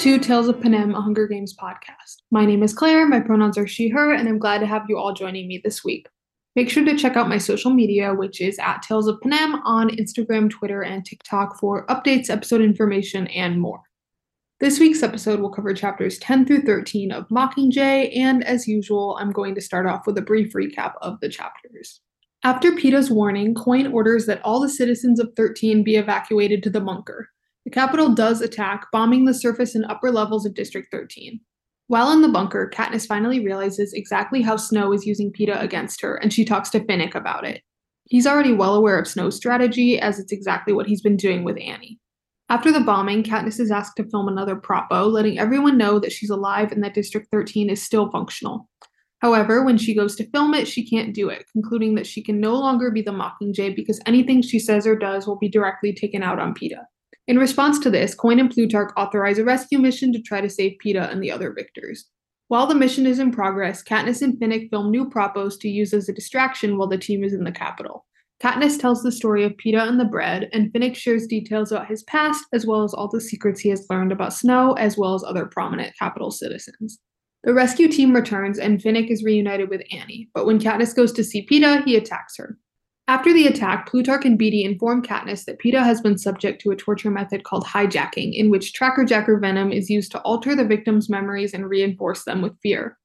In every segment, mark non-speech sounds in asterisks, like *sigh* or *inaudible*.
to Tales of Panem, a Hunger Games podcast. My name is Claire, my pronouns are she, her, and I'm glad to have you all joining me this week. Make sure to check out my social media, which is at Tales of Panem on Instagram, Twitter, and TikTok for updates, episode information, and more. This week's episode will cover chapters 10 through 13 of Mockingjay, and as usual, I'm going to start off with a brief recap of the chapters. After Peeta's warning, Coin orders that all the citizens of 13 be evacuated to the bunker. The Capitol does attack, bombing the surface and upper levels of District 13. While in the bunker, Katniss finally realizes exactly how Snow is using Peeta against her, and she talks to Finnick about it. He's already well aware of Snow's strategy, as it's exactly what he's been doing with Annie. After the bombing, Katniss is asked to film another propo, letting everyone know that she's alive and that District 13 is still functional. However, when she goes to film it, she can't do it, concluding that she can no longer be the Mockingjay because anything she says or does will be directly taken out on Peeta. In response to this, Coin and Plutarch authorize a rescue mission to try to save Peeta and the other victors. While the mission is in progress, Katniss and Finnick film new propos to use as a distraction while the team is in the Capitol. Katniss tells the story of Peeta and the bread, and Finnick shares details about his past, as well as all the secrets he has learned about Snow, as well as other prominent Capitol citizens. The rescue team returns, and Finnick is reunited with Annie, but when Katniss goes to see Peeta, he attacks her. After the attack, Plutarch and Beetee inform Katniss that Peeta has been subject to a torture method called hijacking, in which tracker jacker venom is used to alter the victim's memories and reinforce them with fear.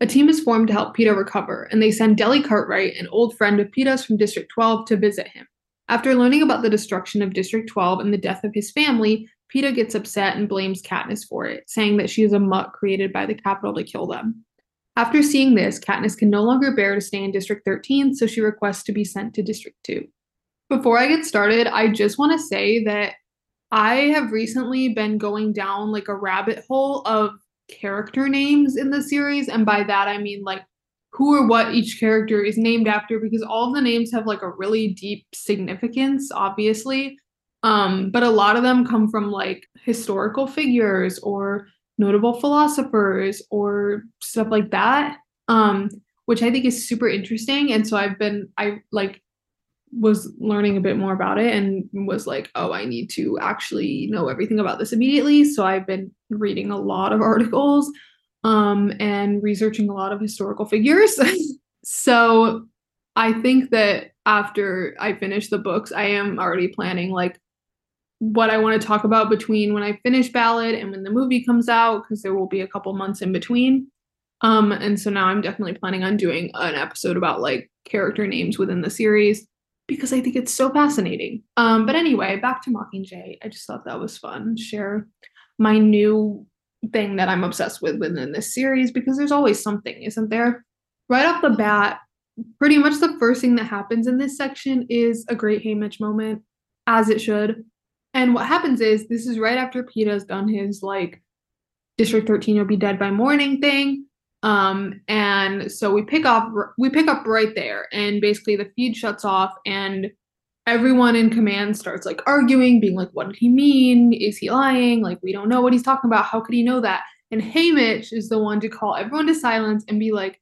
A team is formed to help Peeta recover, and they send Delly Cartwright, an old friend of Peeta's from District 12, to visit him. After learning about the destruction of District 12 and the death of his family, Peeta gets upset and blames Katniss for it, saying that she is a mutt created by the Capitol to kill them. After seeing this, Katniss can no longer bear to stay in District 13, so she requests to be sent to District 2. Before I get started, I just want to say that I have recently been going down like a rabbit hole of character names in the series, and by that I mean like who or what each character is named after because all of the names have like a really deep significance, obviously. Um, but a lot of them come from like historical figures or notable philosophers or stuff like that um which i think is super interesting. And so i've been i like was learning a bit more about it and was like oh i need to actually know everything about this immediately. So i've been reading a lot of *laughs* articles um and researching a lot of historical figures. *laughs* So i think that after i finish the books i am already planning like what I want to talk about between when I finish Ballad and when the movie comes out, because there will be a couple months in between. Um, and so now I'm definitely planning on doing an episode about like character names within the series because I think it's so fascinating. Um, but anyway, back to Mockingjay. I just thought that was fun. Share my new thing that I'm obsessed with within this series because there's always something, isn't there? Right off the bat, pretty much the first thing that happens in this section is a great Haymitch moment, as it should. And what happens is this is right after Peeta's done his like District 13 will be dead by morning thing. Um, and so we pick up we pick up right there, and basically the feed shuts off, and everyone in command starts like arguing, being like, "What did he mean? Is he lying? Like we don't know what he's talking about. How could he know that?" And Haymitch is the one to call everyone to silence and be like,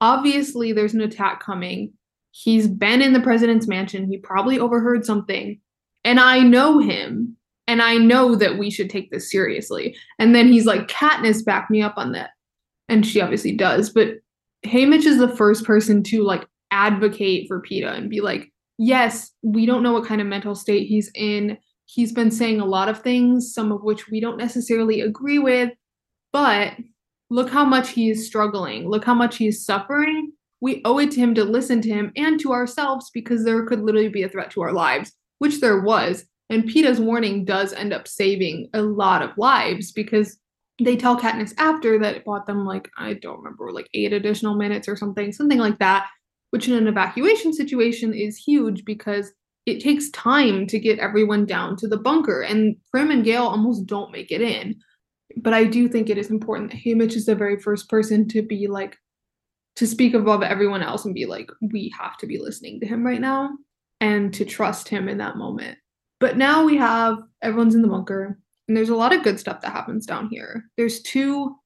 "Obviously, there's an attack coming. He's been in the president's mansion. He probably overheard something and I know him and I know that we should take this seriously. And then he's like, Katniss, back me up on that. And she obviously does. But Haymitch is the first person to like advocate for Peeta and be like, yes, we don't know what kind of mental state he's in. He's been saying a lot of things, some of which we don't necessarily agree with, but look how much he is struggling. Look how much he is suffering. We owe it to him to listen to him and to ourselves because there could literally be a threat to our lives which there was. And Peeta's warning does end up saving a lot of lives because they tell Katniss after that it bought them like I don't remember like eight additional minutes or something, something like that, which in an evacuation situation is huge because it takes time to get everyone down to the bunker, and Prim and Gale almost don't make it in. But I do think it is important that Haymitch is the very first person to be like to speak above everyone else and be like, we have to be listening to him right now and to trust him in that moment. But now we have everyone's in the bunker, and there's a lot of good stuff that happens down here. There's two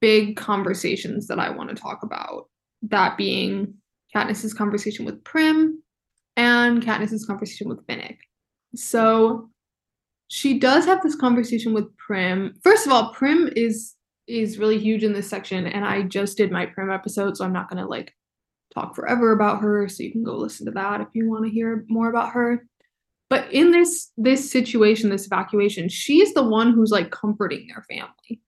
big conversations that I want to talk about. That being Katniss's conversation with Prim and Katniss's conversation with Finnick. So she does have this conversation with Prim. First of all, Prim is is really huge in this section, and I just did my Prim episode, so I'm not gonna like talk forever about her. So you can go listen to that if you want to hear more about her. But in this this situation, this evacuation, she's the one who's like comforting their family.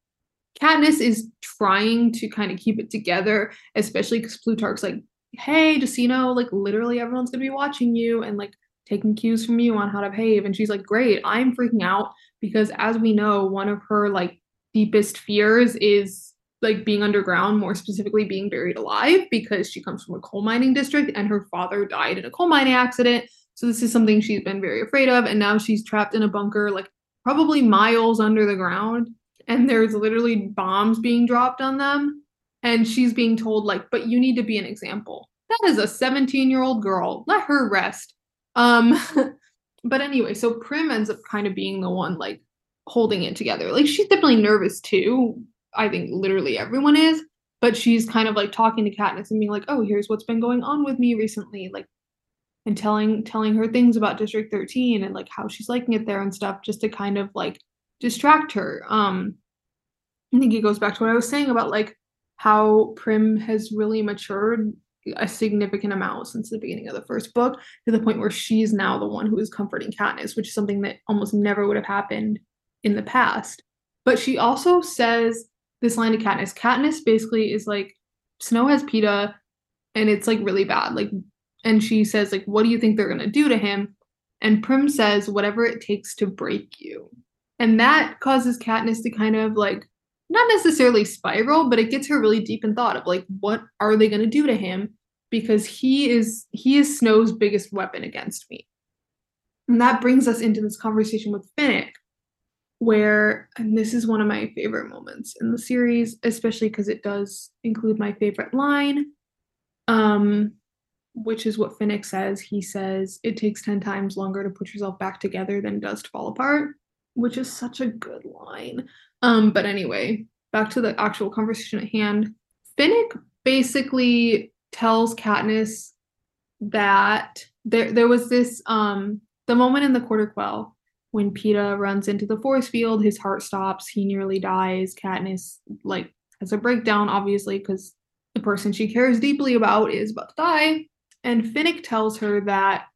Katniss is trying to kind of keep it together, especially because Plutarch's like, hey, just you know, like literally everyone's gonna be watching you and like taking cues from you on how to behave. And she's like, great, I'm freaking out because as we know, one of her like deepest fears is like being underground, more specifically being buried alive, because she comes from a coal mining district and her father died in a coal mining accident. So this is something she's been very afraid of. And now she's trapped in a bunker, like probably miles under the ground. And there's literally bombs being dropped on them. And she's being told, like, but you need to be an example. That is a 17 year old girl. Let her rest. Um, *laughs* but anyway, so Prim ends up kind of being the one like holding it together. Like she's definitely nervous too. I think literally everyone is, but she's kind of like talking to Katniss and being like, "Oh, here's what's been going on with me recently," like, and telling telling her things about District 13 and like how she's liking it there and stuff, just to kind of like distract her. Um, I think it goes back to what I was saying about like how Prim has really matured a significant amount since the beginning of the first book to the point where she's now the one who is comforting Katniss, which is something that almost never would have happened in the past. But she also says this line to Katniss. Katniss basically is like, Snow has Peeta and it's like really bad. Like, and she says, like, what do you think they're gonna do to him? And Prim says, whatever it takes to break you. And that causes Katniss to kind of like not necessarily spiral, but it gets her really deep in thought of like, what are they gonna do to him? Because he is he is Snow's biggest weapon against me. And that brings us into this conversation with Finnick, where and this is one of my favorite moments in the series especially because it does include my favorite line um which is what Finnick says. He says it takes 10 times longer to put yourself back together than it does to fall apart which is such a good line. Um but anyway back to the actual conversation at hand. Finnick basically tells Katniss that there there was this um the moment in the quarter quell when Peeta runs into the force field, his heart stops, he nearly dies. Katniss like has a breakdown, obviously, because the person she cares deeply about is about to die. And Finnick tells her that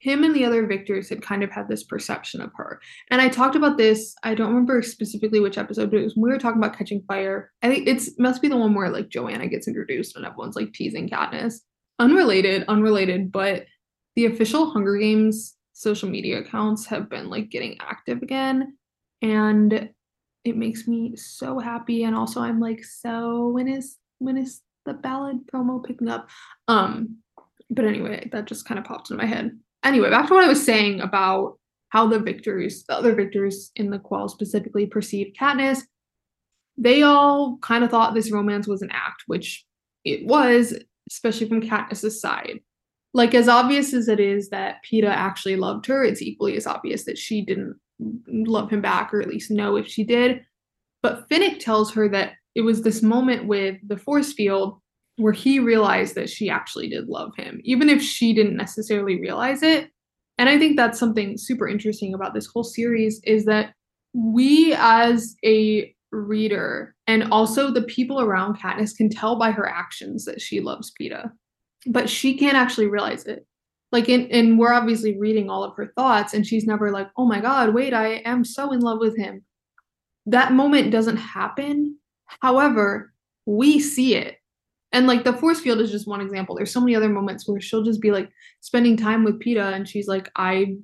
him and the other victors had kind of had this perception of her. And I talked about this, I don't remember specifically which episode, but it was when we were talking about catching fire. I think it's must be the one where like Johanna gets introduced and everyone's like teasing Katniss. Unrelated, unrelated, but the official Hunger Games social media accounts have been like getting active again and it makes me so happy and also i'm like so when is when is the ballad promo picking up? Um but anyway that just kind of popped in my head. Anyway back to what i was saying about how the victors the other victors in the quell specifically perceived katniss. They all kind of thought this romance was an act which it was especially from katniss's side like as obvious as it is that Peeta actually loved her, it's equally as obvious that she didn't love him back, or at least know if she did. But Finnick tells her that it was this moment with the force field where he realized that she actually did love him, even if she didn't necessarily realize it. And I think that's something super interesting about this whole series is that we as a reader and also the people around Katniss can tell by her actions that she loves Peeta but she can't actually realize it. Like in and we're obviously reading all of her thoughts and she's never like oh my god wait i am so in love with him. That moment doesn't happen. However we see it. And like the force field is just one example. There's so many other moments where she'll just be like spending time with Peeta and she's like i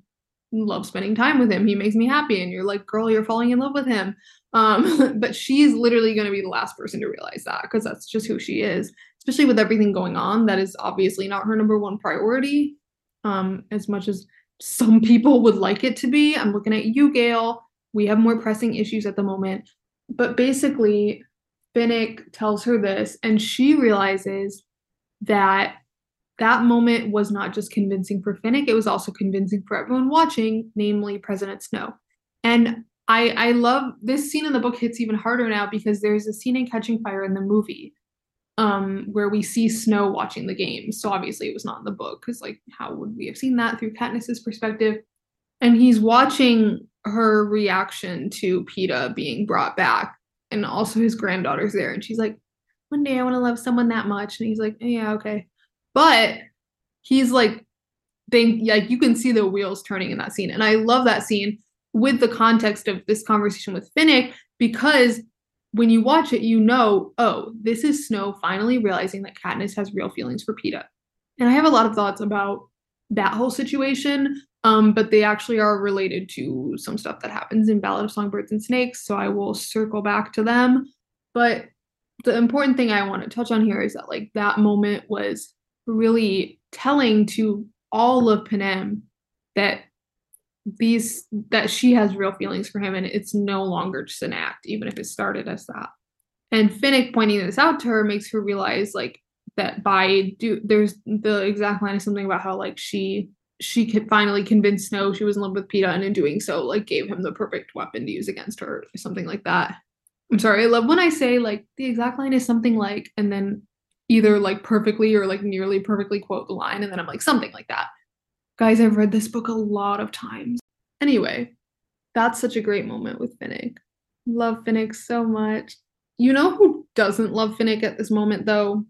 love spending time with him. He makes me happy. And you're like girl you're falling in love with him um *laughs* but she's literally going to be the last person to realize that because that's just who she is especially with everything going on, that is obviously not her number one priority. Um, as much as some *laughs* people would like it to be. I'm looking at you, Gale. We have more pressing issues at the moment. But basically, Finnick tells her this, and she realizes that that moment was not just convincing for Finnick, it was also convincing for everyone watching, namely President Snow. And I I love this scene in the book hits even harder now because there's a scene in Catching Fire in the movie um, where we see Snow watching the game. So obviously it was not in the book because like how would we have seen that through Katniss's perspective? and he's watching her reaction to Peeta being brought back, and also his granddaughter's there, and she's like, "One day I want to love someone that much," and he's like, "Yeah, okay," but he's like, they like you can see the wheels turning in that scene, and I love that scene with the context of this conversation with Finnick because when you watch it, you know, oh, this is Snow finally realizing that Katniss has real feelings for Peeta. And I have a lot of thoughts about that whole situation, um, but they actually are related to some stuff that happens in Ballad of Songbirds and Snakes, so I will circle back to them. But the important thing I want to touch on here is that like that moment was really telling to all of Panem that these that she has real feelings for him and it's no longer just an act even if it started as that. And finnick pointing this out to her makes her realize like that by do there's the exact line is something about how like she she could finally convince snow she was in love with Peeta and in doing so like gave him the perfect weapon to use against her or something like that. I'm sorry i love when i say like the exact line is something like and then either like perfectly or like nearly perfectly quote the line and then i'm like something like that Guys, I've read this book a lot of times. Anyway, that's such a great moment with Finnick. Love Finnick so much. You know who doesn't love Finnick at this moment, though?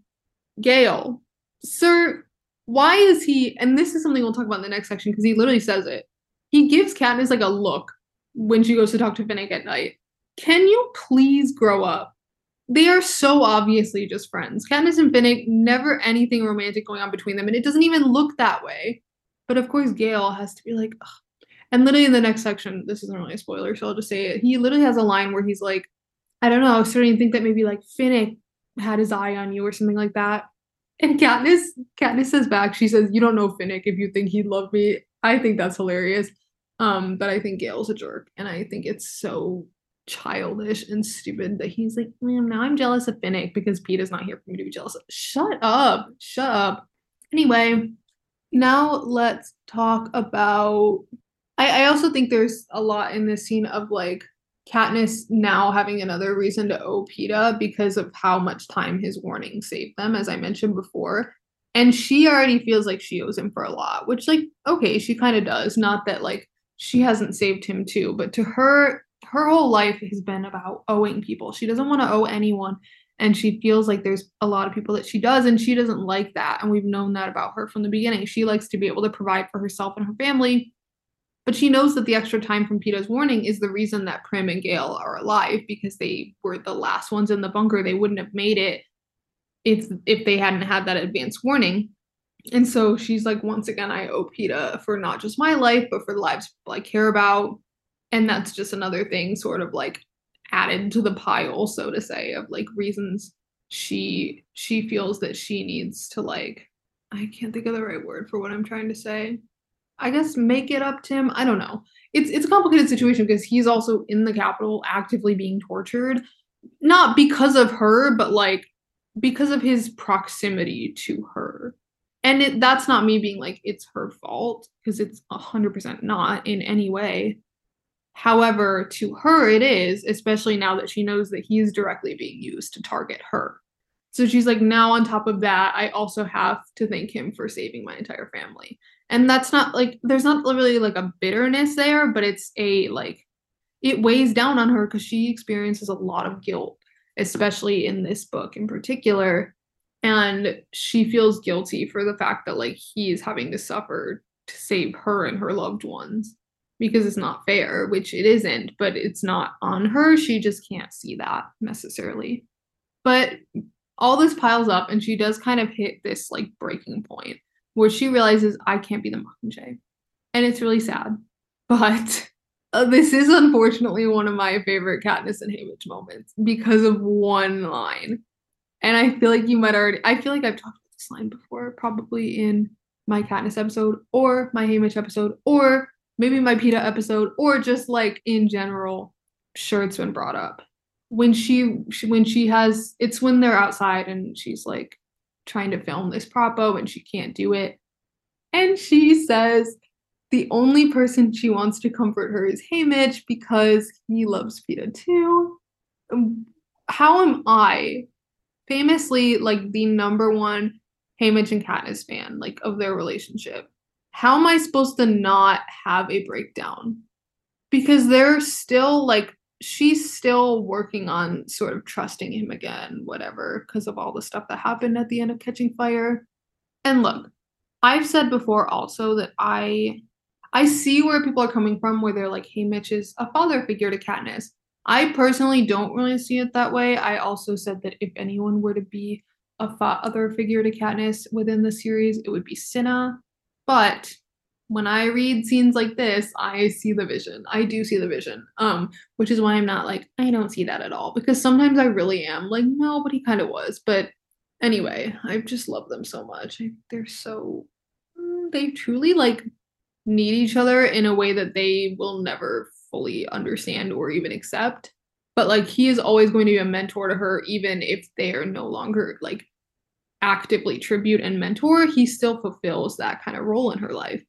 Gale. Sir, why is he, and this is something we'll talk about in the next section because he literally says it. He gives Katniss like a look when she goes to talk to Finnick at night. Can you please grow up? They are so obviously just friends. Katniss and Finnick, never anything romantic going on between them, and it doesn't even look that way. But of course, Gale has to be like, Ugh. and literally in the next section, this isn't really a spoiler, so I'll just say it. He literally has a line where he's like, I don't know, I was starting to think that maybe like Finnick had his eye on you or something like that. And Katniss, Katniss says back, she says, You don't know Finnick if you think he'd love me. I think that's hilarious. Um, but I think Gale's a jerk, and I think it's so childish and stupid that he's like, Man, now I'm jealous of Finnick because Peeta's not here for me to be jealous of. Shut up. Shut up. Anyway, now let's talk about I, I also think there's a lot in this scene of like Katniss now having another reason to owe Peeta because of how much time his warning saved them, as I mentioned before. And she already feels like she owes him for a lot, which, like, okay, she kind of does. Not that, like, she hasn't saved him too, but to her, her whole life has been about owing people. She doesn't want to owe anyone and she feels like there's a lot of people that she does and she doesn't like that and we've known that about her from the beginning. She likes to be able to provide for herself and her family but she knows that the extra time from Peeta's warning is the reason that Prim and Gale are alive because they were the last ones in the bunker. They wouldn't have made it if if they hadn't had that advance warning. And so she's like once again I owe Peeta for not just my life but for the lives people I care about. And that's just another thing sort of like added to the pile so to say of like reasons she she feels that she needs to like i can't think of the right word for what i'm trying to say. I guess make it up to him i don't know. It's it's a complicated situation because he's also in the Capitol actively being tortured not because of her but like because of his proximity to her. And it, that's not me being like it's her fault because it's 100% not in any way However, to her, it is, especially now that she knows that he's directly being used to target her. So she's like, now on top of that, I also have to thank him for saving my entire family. And that's not like, there's not really like a bitterness there, but it's a like, it weighs down on her because she experiences a lot of guilt, especially in this book in particular. And she feels guilty for the fact that like he is having to suffer to save her and her loved ones because it's not fair, which it isn't, but it's not on her. She just can't see that necessarily. But all this piles up, and she does kind of hit this like breaking point where she realizes I can't be the Mockingjay. And it's really sad. But *laughs* uh, this is unfortunately one of my favorite Katniss and Haymitch moments because of one line. And I feel like you might already, I feel like I've talked about this line before, probably in my Katniss episode or my Haymitch episode or maybe my Peeta episode, or just like in general, sure it's been brought up. When she, she when she has it's when they're outside and she's like trying to film this propo and she can't do it. And she says the only person she wants to comfort her is Haymitch because he loves Peeta too. Um, how am I famously like the number one Haymitch and Katniss fan, like of their relationship? How am I supposed to not have a breakdown? Because they're still like she's still working on sort of trusting him again, whatever, because of all the stuff that happened at the end of Catching Fire. And look, I've said before also that I I see where people are coming from where they're like, Haymitch is a father figure to Katniss. I personally don't really see it that way. I also said that if anyone were to be a father figure to Katniss within the series, it would be Cinna. But when I read scenes like this, I see the vision. I do see the vision. Um, which is why I'm not like, I don't see that at all. Because sometimes I really am like, no, but he kind of was. But anyway, I just love them so much. they're so mm, they truly like need each other in a way that they will never fully understand or even accept. But like he is always going to be a mentor to her, even if they are no longer like actively tribute and mentor, he still fulfills that kind of role in her life,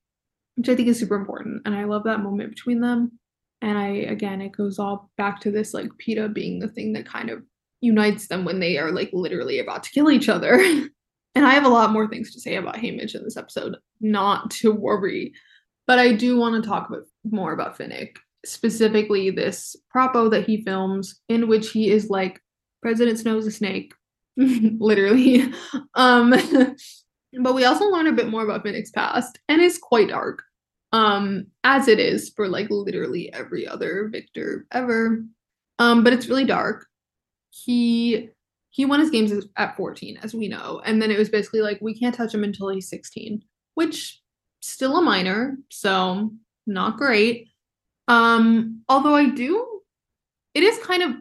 which I think is super important. And I love that moment between them. And I, again, it goes all back to this like Peeta being the thing that kind of unites them when they are like literally about to kill each other. *laughs* and I have a lot more things to say about Haymitch in this episode, not to worry. But I do want to talk about, more about Finnick, specifically this propo that he films in which he is like, President Snow's a snake, *laughs* literally. Um, *laughs* but we also learn a bit more about Finnick's past, and it's quite dark, um, as it is for like literally every other Victor ever. Um, but it's really dark. He he won his games at 14, as we know, and then it was basically like we can't touch him until he's 16, which still a minor, so not great. Um, although I do, it is kind of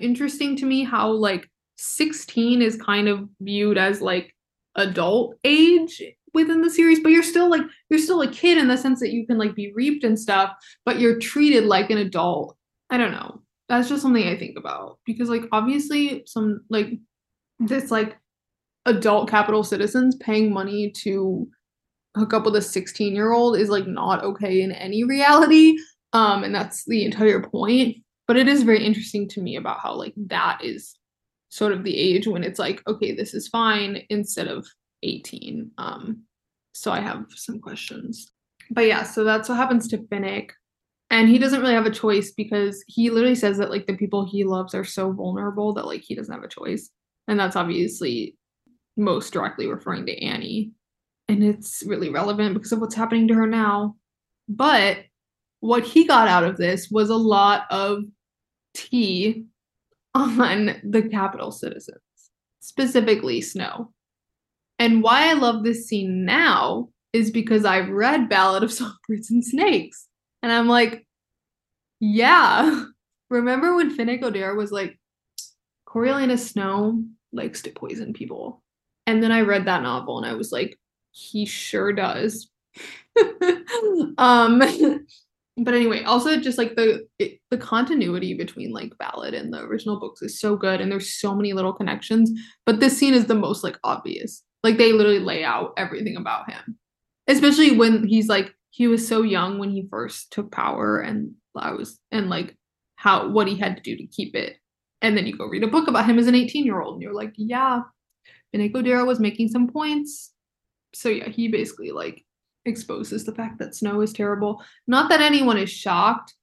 interesting to me how like 16 is kind of viewed as like adult age within the series but you're still like you're still a kid in the sense that you can like be reaped and stuff but you're treated like an adult. I don't know. That's just something i think about because like obviously some like this like adult Capitol citizens paying money to hook up with a 16 year old is like not okay in any reality um and that's the entire point but it is very interesting to me about how like that is sort of the age when it's like, okay, this is fine instead of 18. Um, so I have some questions. But yeah, so that's what happens to Finnick. And he doesn't really have a choice because he literally says that like the people he loves are so vulnerable that like he doesn't have a choice. And that's obviously most directly referring to Annie. And it's really relevant because of what's happening to her now. But what he got out of this was a lot of tea on the Capitol citizens, specifically Snow. And why I love this scene now is because I've read Ballad of *laughs* Songbirds and Snakes. And I'm like, yeah. *laughs* Remember when Finnick Odair was like, Coriolanus Snow likes to poison people. And then I read that novel and I was like, he sure does. *laughs* um but anyway, also just like the it, the continuity between like Ballad and the original books is so good, and there's so many little connections. But this scene is the most like obvious. Like they literally lay out everything about him, especially when he's like he was so young when he first took power, and I was and like how what he had to do to keep it. And then you go read a book about him as an 18 year old, and you're like, yeah, Finnick Odair was making some points. So yeah, he basically like exposes the fact that snow is terrible. Not that anyone is shocked,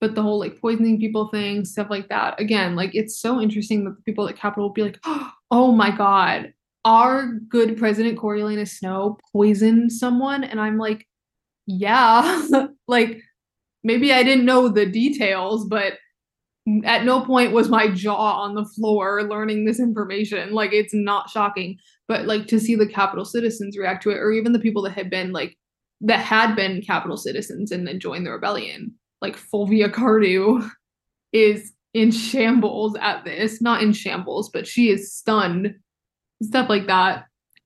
but the whole like poisoning people thing, stuff like that. Again, like it's so interesting that the people at Capitol will be like, *gasps* oh my God, our good president Coriolanus Snow poisoned someone. And I'm like, yeah, *laughs* like maybe I didn't know the details, but at no point was my jaw on the floor learning this information. Like it's not shocking, but like to see the Capitol citizens react to it, or even the people that had been like that had been Capitol citizens and then joined the rebellion, like Fulvia Cardew is in shambles at this. Not in shambles, but she is stunned. Stuff like that.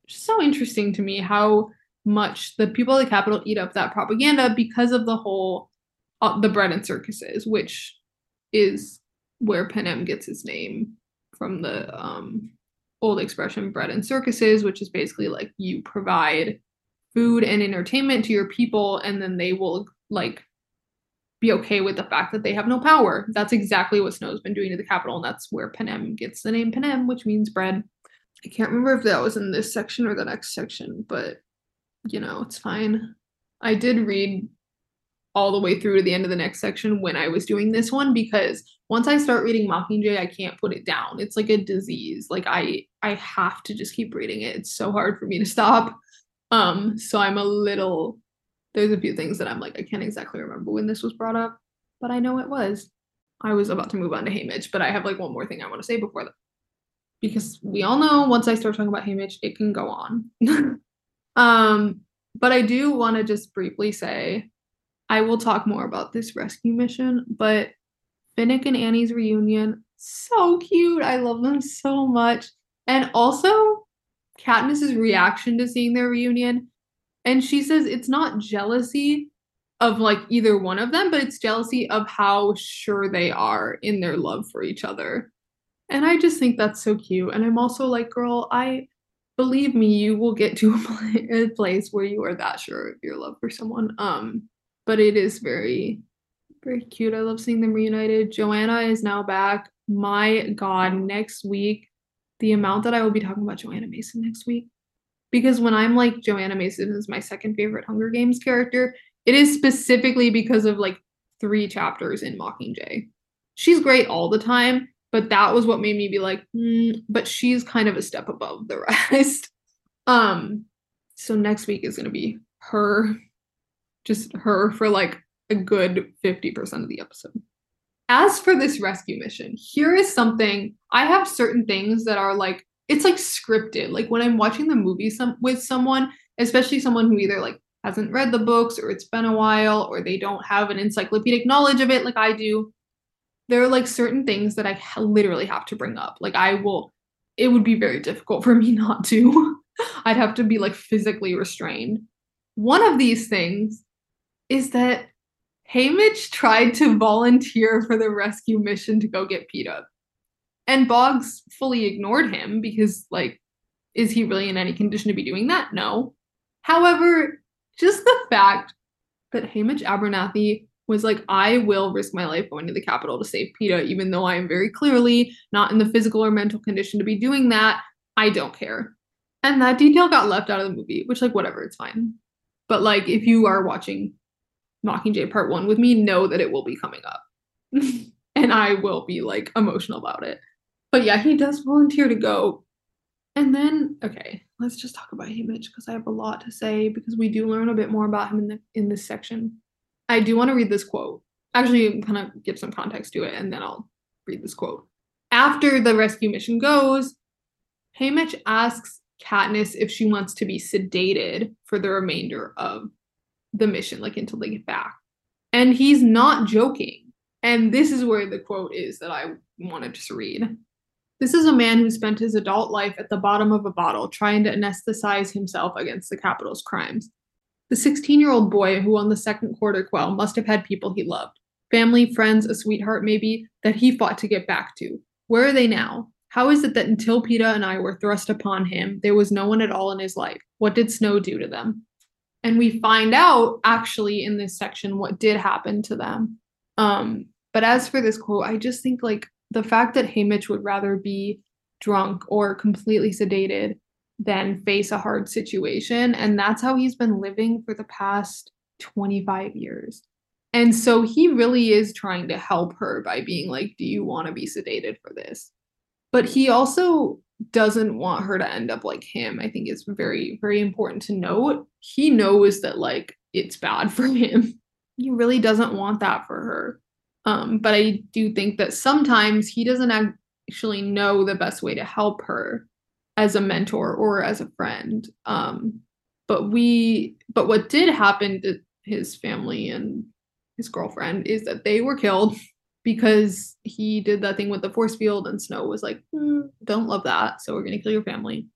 So interesting to me how much the people at the Capitol eat up that propaganda because of the whole uh, the bread and circuses, which is where Panem gets his name from the um, old expression bread and circuses, which is basically like you provide food and entertainment to your people and then they will like be okay with the fact that they have no power. That's exactly what Snow's been doing to the Capitol, and that's where Panem gets the name Panem, which means bread. I can't remember if that was in this section or the next section, but you know, it's fine. I did read all the way through to the end of the next section when I was doing this one because once I start reading Mockingjay, I can't put it down. It's like a disease. Like I I have to just keep reading it. It's so hard for me to stop. Um, so I'm a little there's a few things that I'm like, I can't exactly remember when this was brought up, but I know it was. I was about to move on to Haymitch, but I have like one more thing I want to say before that. Because we all know once I start talking about Haymitch, it can go on. *laughs* um, but I do want to just briefly say I will talk more about this rescue mission, but Finnick and Annie's reunion, so cute. I love them so much. And also Katniss's reaction to seeing their reunion. And she says it's not jealousy of like either one of them, but it's jealousy of how sure they are in their love for each other. And I just think that's so cute. And I'm also like, girl, I believe me, you will get to *laughs* a, place where you are that sure of your love for someone. Um, but it is very, very cute. I love seeing them reunited. Johanna is now back. My God, next week, the amount that I will be talking about Johanna Mason next week. Because when I'm like, Johanna Mason is my second favorite Hunger Games character, it is specifically because of like three chapters in Mockingjay. She's great all the time, but that was what made me be like, mm, but she's kind of a step above the *laughs* rest. um, so next week is gonna be her, just her for like a good 50% of the episode. As for this rescue mission, here is something I have certain things that are like it's like scripted. Like when I'm watching the movie some with someone, especially someone who either like hasn't read the books or it's been a while or they don't have an encyclopedic knowledge of it like I do, there are like certain things that I literally have to bring up. Like I will it would be very difficult for me *laughs* not to. I'd have to be like physically restrained. One of these things is that Haymitch tried to volunteer for the rescue mission to go get Peeta. And Boggs fully ignored him because, like, is he really in any condition to be doing that? No. However, just the fact that Haymitch Abernathy was like, I will risk my life going to the Capitol to save Peeta, even though I am very clearly not in the physical or mental condition to be doing that. I don't care. And that detail got left out of the movie, which, like, whatever, it's fine. But, like, if you are watching Mockingjay Part 1 with me, know that it will be coming up. *laughs* and I will be, like, emotional about it. But yeah, he does volunteer to go. And then, okay, let's just talk about Haymitch because I have a lot to say because we do learn a bit more about him in the in this section. I do want to read this quote. Actually, kind of give some context to it, and then I'll read this quote. After the rescue mission goes, Haymitch asks Katniss if she wants to be sedated for the remainder of the mission, like until they get back. And he's not joking. And this is where the quote is that I want to just read. This is a man who spent his adult life at the bottom of a bottle trying to anesthetize himself against the Capitol's crimes. The 16 year old boy who won the second quarter quell must have had people he loved family, friends, a sweetheart maybe, that he fought to get back to. Where are they now? How is it that until Peeta and I were thrust upon him, there was no one at all in his life? What did Snow do to them? And we find out actually in this section what did happen to them. Um, but as for this quote, I just think like the fact that Haymitch would rather be drunk or completely sedated than face a hard situation. And that's how he's been living for the past 25 years. And so he really is trying to help her by being like, Do you want to be sedated for this? But he also doesn't want her to end up like him. I think it's very, very important to note. He knows that like it's bad *laughs* for him. He really doesn't want that for her. Um, but I do think that sometimes he doesn't actually know the best way to help her as a mentor or as a friend. Um, but we, but what did happen to his family and his girlfriend is that they were killed *laughs* because he did that thing with the force field, and Snow was like, mm, "Don't love that, so we're gonna kill your family."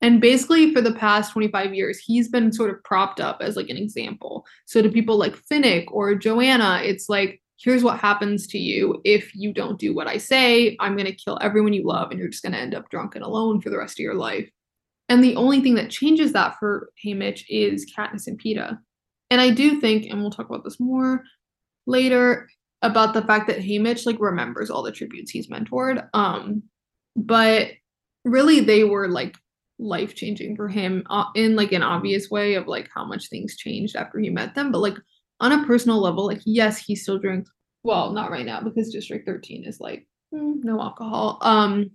And basically, for the past 25 years, he's been sort of propped up as like an example. So to people like Finnick or Johanna, it's like here's what happens to you if you don't do what I say. I'm going to kill everyone you love, and you're just going to end up drunk and alone for the rest of your life. And the only thing that changes that for Haymitch is Katniss and Peeta. And I do think, and we'll talk about this more later, about the fact that Haymitch like remembers all the tributes he's mentored. Um, but really they were like life changing for him uh, in like an obvious way of like how much things changed after he met them. But like on a personal level like yes he still drinks. Well not right now because district 13 is like mm, no alcohol. Um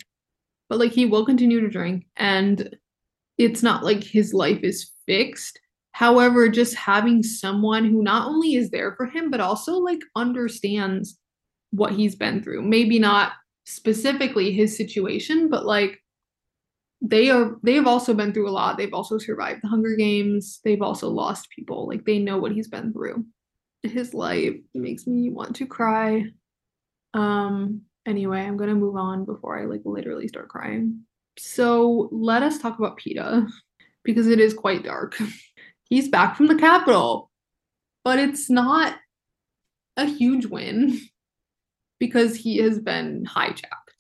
but like he will continue to drink and it's not like his life is fixed however just having someone who not only is there for him but also like understands what he's been through. Maybe not specifically his situation but like they are they have also been through a lot. They've also survived the hunger games. They've also lost people. Like they know what he's been through. His life makes me want to cry. Um anyway i'm gonna move on before i like literally start crying. So let us talk about Peeta because it is quite dark *laughs* he's back from the Capitol but it's not a huge win *laughs* because he has been hijacked,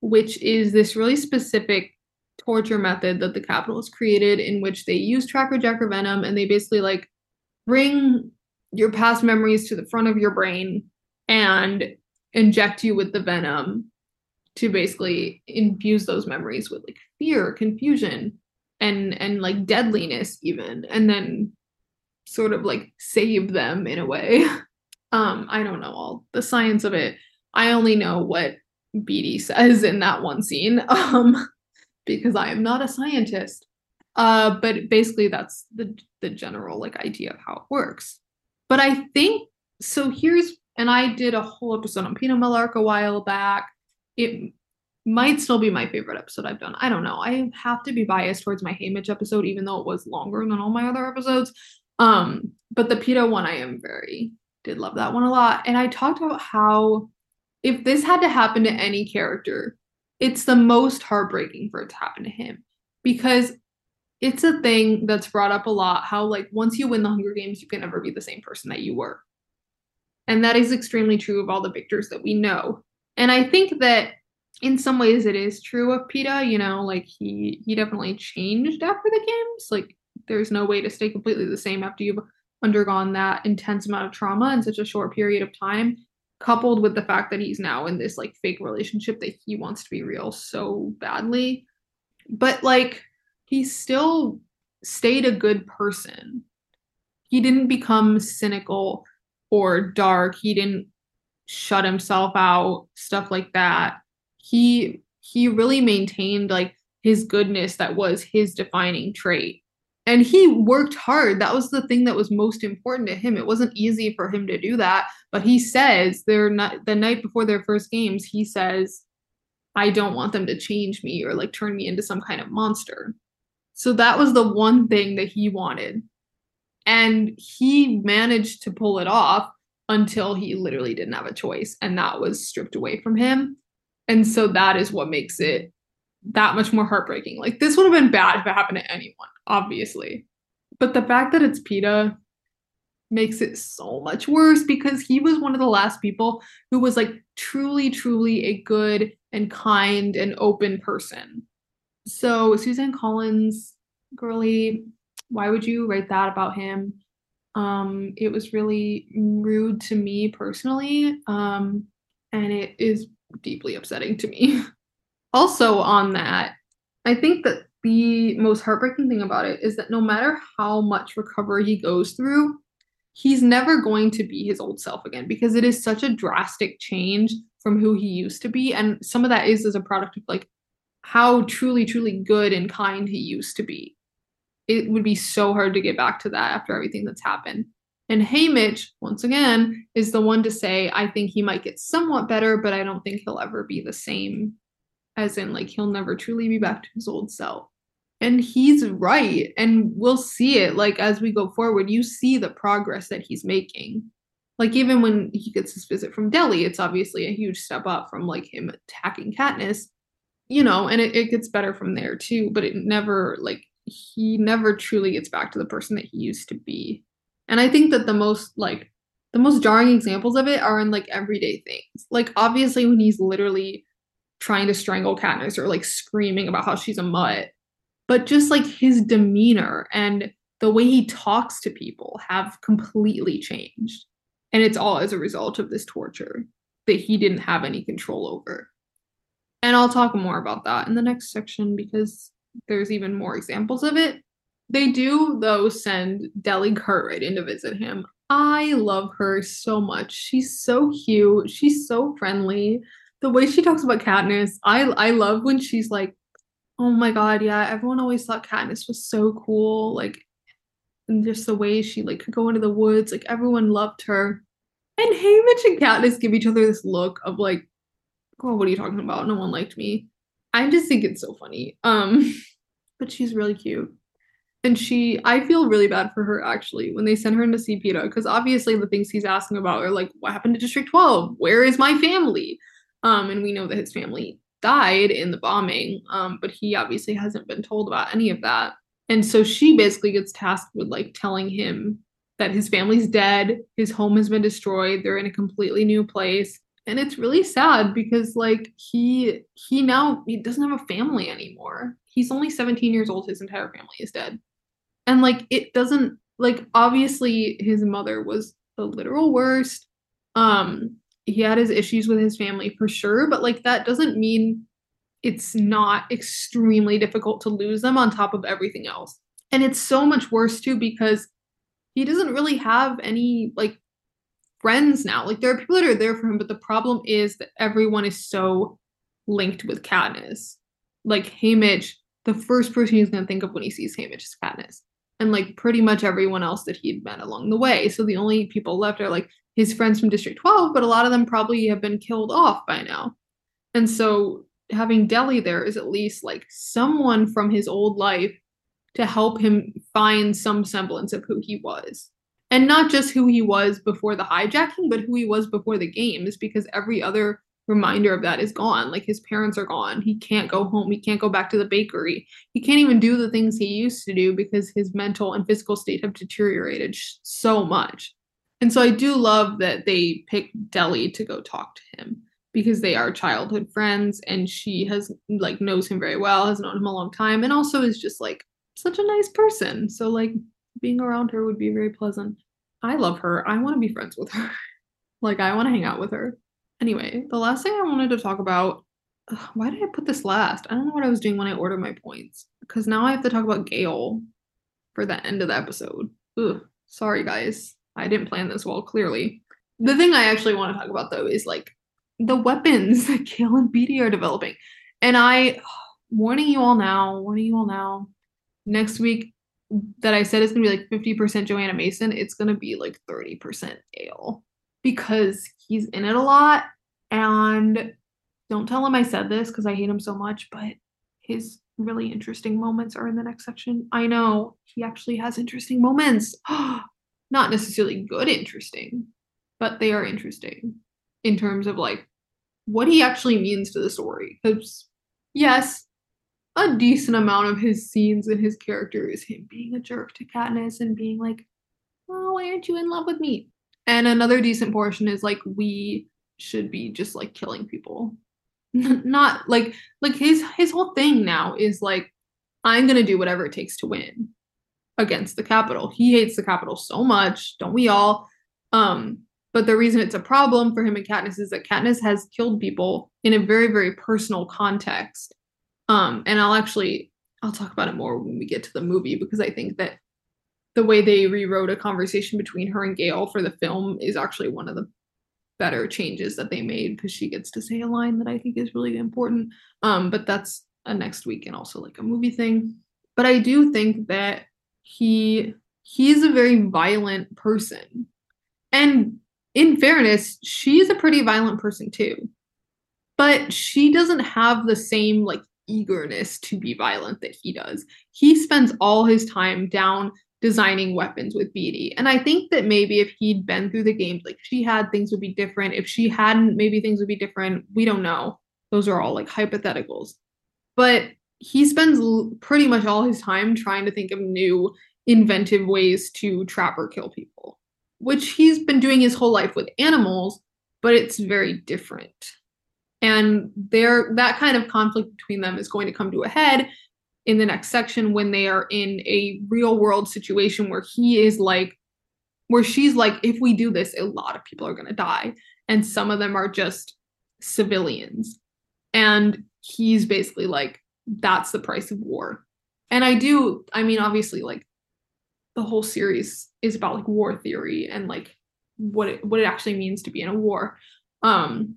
which is this really specific torture method that the Capitol has created in which they use tracker jacker venom and they basically like bring your past memories to the front of your brain and inject you with the venom to basically infuse those memories with like fear confusion and and like deadliness even and then sort of like save them in a way *laughs* um i don't know all the science of it I only know what Beetee says in that one scene *laughs* um, because I am not a scientist. Uh, but basically, that's the the general like idea of how it works. But I think so. Here's and I did a whole episode on Peeta Mellark a while back. It might still be my favorite episode I've done. I don't know. I have to be biased towards my Haymitch episode, even though it was longer than all my other episodes. Um, but the Peeta one, I am very did love that one a lot. And I talked about how if this had to happen to any character, it's the most heartbreaking for it to happen to him because it's a thing that's brought up a lot how like once you win the Hunger Games, you can never be the same person that you were. And that is extremely true of all the victors that we know. And I think that in some ways it is true of Peeta, you know, like he he definitely changed after the games. Like there's no way to stay completely the same after you've undergone that intense amount of trauma in such a short period of time coupled with the fact that he's now in this like fake relationship that he wants to be real so badly. But like he still stayed a good person. He didn't become cynical or dark. He didn't shut himself out, stuff like that. He he really maintained like his goodness that was his defining trait. And he worked hard. That was the thing that was most important to him. It wasn't easy for him to do that but he says they're not the night before their first games he says i don't want them to change me or like turn me into some kind of monster. So that was the one thing that he wanted. And he managed to pull it off until he literally didn't have a choice and that was stripped away from him and so that is what makes it that much more heartbreaking like this would have been bad if it happened to anyone obviously. But the fact that it's Peeta makes it so much worse because he was one of the last people who was like truly, truly a good and kind and open person. So, Suzanne Collins, girly, why would you write that about him? Um, it was really rude to me personally, um, and it is deeply upsetting to me. *laughs* also, on that, I think that the most heartbreaking thing about it is that no matter how much recovery he goes through, he's never going to be his old self again because it is such a drastic change from who he used to be. And some of that is as a product of like how truly, truly good and kind he used to be. It would be so hard to get back to that after everything that's happened. And Haymitch, once again, is the one to say, I think he might get somewhat better, but I don't think he'll ever be the same. As in, like, he'll never truly be back to his old self. And he's right and we'll see it. Like as we go forward you see the progress that he's making. Like even when he gets his visit from Delly it's obviously a huge step up from like him attacking Katniss you know and it, it gets better from there too. But it never like he never truly gets back to the person that he used to be and i think that the most like the most jarring examples of it are in like everyday things like obviously when he's literally trying to strangle Katniss or like screaming about how she's a mutt but just like his demeanor and the way he talks to people have completely changed. And it's all as a result of this torture that he didn't have any control over. And I'll talk more about that in the next section because there's even more examples of it. They do, though, send Delly Cartwright in to visit him. I love her so much. She's so cute. She's so friendly. The way she talks about Katniss, I I love when she's like, "Oh my god, yeah, everyone always thought Katniss was so cool." Like and just the way she like could go into the woods, like everyone loved her. And Haymitch and Katniss give each other this look of like, "Oh, what are you talking about? No one liked me." I just think it's so funny. Um, *laughs* but she's really cute. And she, I feel really bad for her actually when they send her into see Peeta because obviously the things he's asking about are like, what happened to District 12? Where is my family? Um, and we know that his family died in the bombing, um, but he obviously hasn't been told about any of that. And so she basically gets tasked with like telling him that his family's dead, his home has been destroyed, they're in a completely new place. And it's really sad because like he he now he doesn't have a family anymore. He's only 17 years old, his entire family is dead. And like it doesn't like obviously his mother was the literal worst. Um he had his issues with his family for sure but like that doesn't mean it's not extremely difficult to lose them on top of everything else. And it's so much worse too because he doesn't really have any like friends now like there are people that are there for him but the problem is that everyone is so linked with Katniss like Haymitch the first person he's going to think of when he sees Haymitch is Katniss and like pretty much everyone else that he'd met along the way. So the only people left are like his friends from District 12, but a lot of them probably have been killed off by now. And so having Delly there is at least like someone from his old life to help him find some semblance of who he was. And not just who he was before the hijacking, but who he was before the games, because every other reminder of that is gone. Like his parents are gone. He can't go home. He can't go back to the bakery. He can't even do the things he used to do because his mental and physical state have deteriorated so much. And so I do love that they picked Delly to go talk to him because they are childhood friends and she has like knows him very well, has known him a long time and also is just like such a nice person. So like being around her would be very pleasant. I love her. I want to be friends with her. *laughs* like I want to hang out with her. Anyway, the last thing I wanted to talk about. Ugh, why did I put this last? I don't know what I was doing when I ordered my points. Because now I have to talk about Gale for the end of the episode. Ugh, sorry guys. I didn't plan this well, clearly. The thing I actually want to talk about though is like the weapons *laughs* that Gale and Beetee are developing. And I warning you all now, warning you all now. Next week that I said it's gonna be like 50% Johanna Mason, it's gonna be like 30% Gale. Because he's in it a lot. And don't tell him I said this because I hate him so much, but his really interesting moments are in the next section. I know he actually has interesting moments. *gasps* Not necessarily good interesting, but they are interesting in terms of like what he actually means to the story. Because, yes, a decent amount of his scenes and his character is him being a jerk to Katniss and being like, oh, why aren't you in love with me? And another decent portion is like we should be just like killing people. Not like like his his whole thing now is like I'm going to do whatever it takes to win against the Capitol. He hates the Capitol so much, don't we all? Um but the reason it's a problem for him and Katniss is that Katniss has killed people in a very very personal context. Um and I'll actually I'll talk about it more when we get to the movie because I think that the way they rewrote a conversation between her and Gale for the film is actually one of the better changes that they made because she gets to say a line that I think is really important. Um, but that's a next week and also like a movie thing. But I do think that he he's a very violent person. And in fairness, she's a pretty violent person too. But she doesn't have the same like eagerness to be violent that he does. He spends all his time down designing weapons with Beetee. And I think that maybe if he'd been through the games, like she had, things would be different. If she hadn't, maybe things would be different. We don't know. Those are all like hypotheticals. But he spends l- pretty much all his time trying to think of new, inventive ways to trap or kill people, which he's been doing his whole life with animals, but it's very different. And there, that kind of conflict between them is going to come to a head in the next section when they are in a real world situation where he is like where she's like if we do this a lot of people are going to die. And some of them are just civilians. And he's basically like that's the price of war. And I do, I mean, obviously, like the whole series is about like war theory and like what it what it actually means to be in a war. Um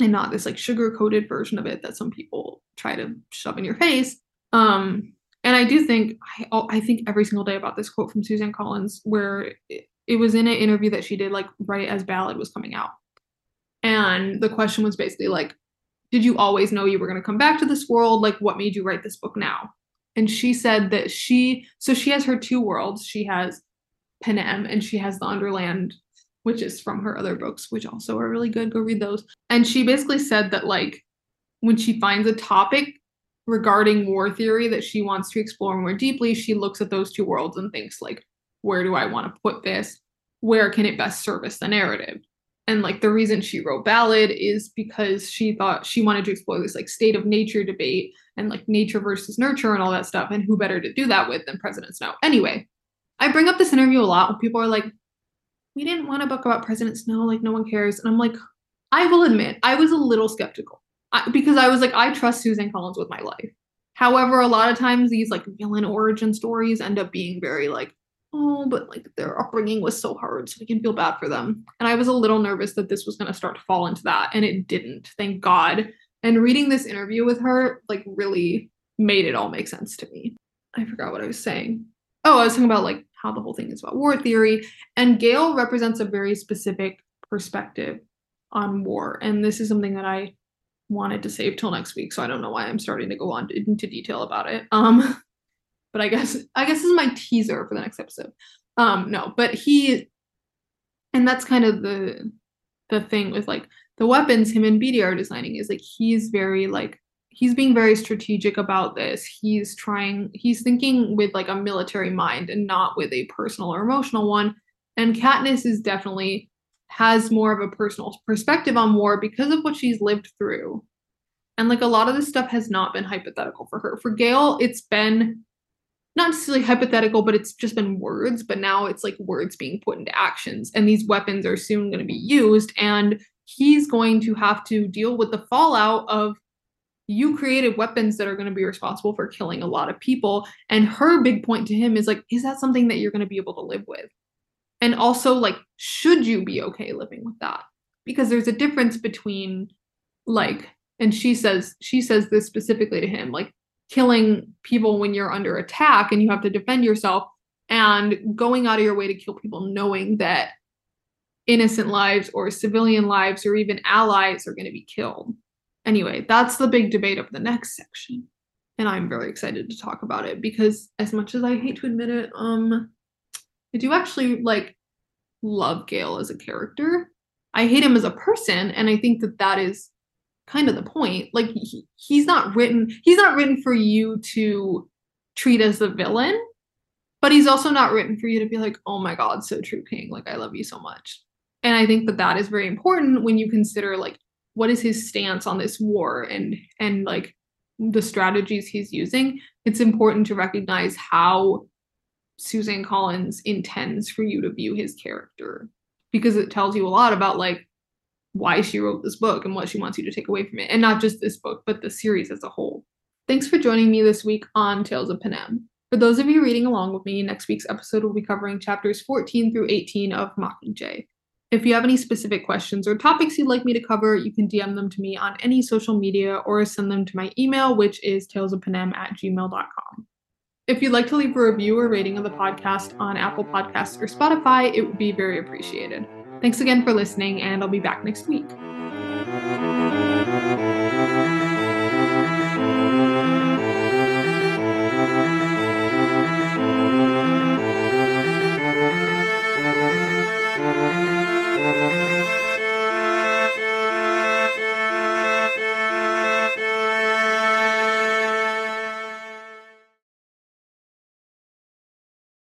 and not this like sugar coated version of it that some people try to shove in your face. Um and I do think I, I think every single day about this quote from Suzanne Collins where it, it was in an interview that she did like right as Ballad was coming out. And the question was basically like, did you always know you were going to come back to this world? Like, what made you write this book now? And she said that she, so she has her two worlds. She has Panem and she has the Underland, which is from her other books, which also are really good. Go read those. And she basically said that, like, when she finds a topic regarding war theory that she wants to explore more deeply, she looks at those two worlds and thinks, like, where do I want to put this? Where can it best service the narrative? And like the reason she wrote Ballad is because she thought she wanted to explore this like state of nature debate and like nature versus nurture and all that stuff. And who better to do that with than President Snow? Anyway, I bring up this interview a lot when people are like, we didn't want a book about President Snow, like no one cares. And I'm like, I will admit, I was a little skeptical I, because I was like, I trust Suzanne Collins with my life. However, a lot of times these like villain origin stories end up being very like, oh, but like their upbringing was so hard, so we can feel bad for them. And I was a little nervous that this was going to start to fall into that, and it didn't, thank God. And reading this interview with her, like, really made it all make sense to me. I forgot what I was saying. Oh, I was talking about like how the whole thing is about war theory, and Gale represents a very specific perspective on war. And this is something that I wanted to save till next week, so I don't know why I'm starting to go on into detail about it. Um, *laughs* but I guess I guess this is my teaser for the next episode. Um, no, but he, and that's kind of the the thing with like the weapons him and Beetee are designing is like he's very like he's being very strategic about this. He's trying he's thinking with like a military mind and not with a personal or emotional one. And Katniss is definitely has more of a personal perspective on war because of what she's lived through. And like a lot of this stuff has not been hypothetical for her. For Gale, it's been not necessarily hypothetical, but it's just been words. But now it's like words being put into actions, and these weapons are soon going to be used. And he's going to have to deal with the fallout of you created weapons that are going to be responsible for killing a lot of people. And her big point to him is like, is that something that you're going to be able to live with? And also, like, should you be okay living with that? Because there's a difference between, like, and she says, she says this specifically to him, like, killing people when you're under attack and you have to defend yourself and going out of your way to kill people knowing that innocent lives or civilian lives or even allies are going to be killed. Anyway, that's the big debate of the next section. And I'm very excited to talk about it because as much as I hate to admit it, um I do actually like love Gale as a character. I hate him as a person and I think that that is kind of the point. Like he, he's not written he's not written for you to treat as the villain, but he's also not written for you to be like, "Oh my god, so true king, like I love you so much." And I think that that is very important when you consider like what is his stance on this war and and like the strategies he's using. It's important to recognize how Suzanne Collins intends for you to view his character because it tells you a lot about like why she wrote this book and what she wants you to take away from it. And not just this book, but the series as a whole. Thanks for joining me this week on Tales of Panem. For those of you reading along with me, next week's episode will be covering chapters 14 through 18 of Mockingjay. If you have any specific questions or topics you'd like me to cover, you can DM them to me on any social media or send them to my email, which is talesofpanem at gmail.com. If you'd like to leave a review or rating of the podcast on Apple Podcasts or Spotify, it would be very appreciated. Thanks again for listening, and I'll be back next week.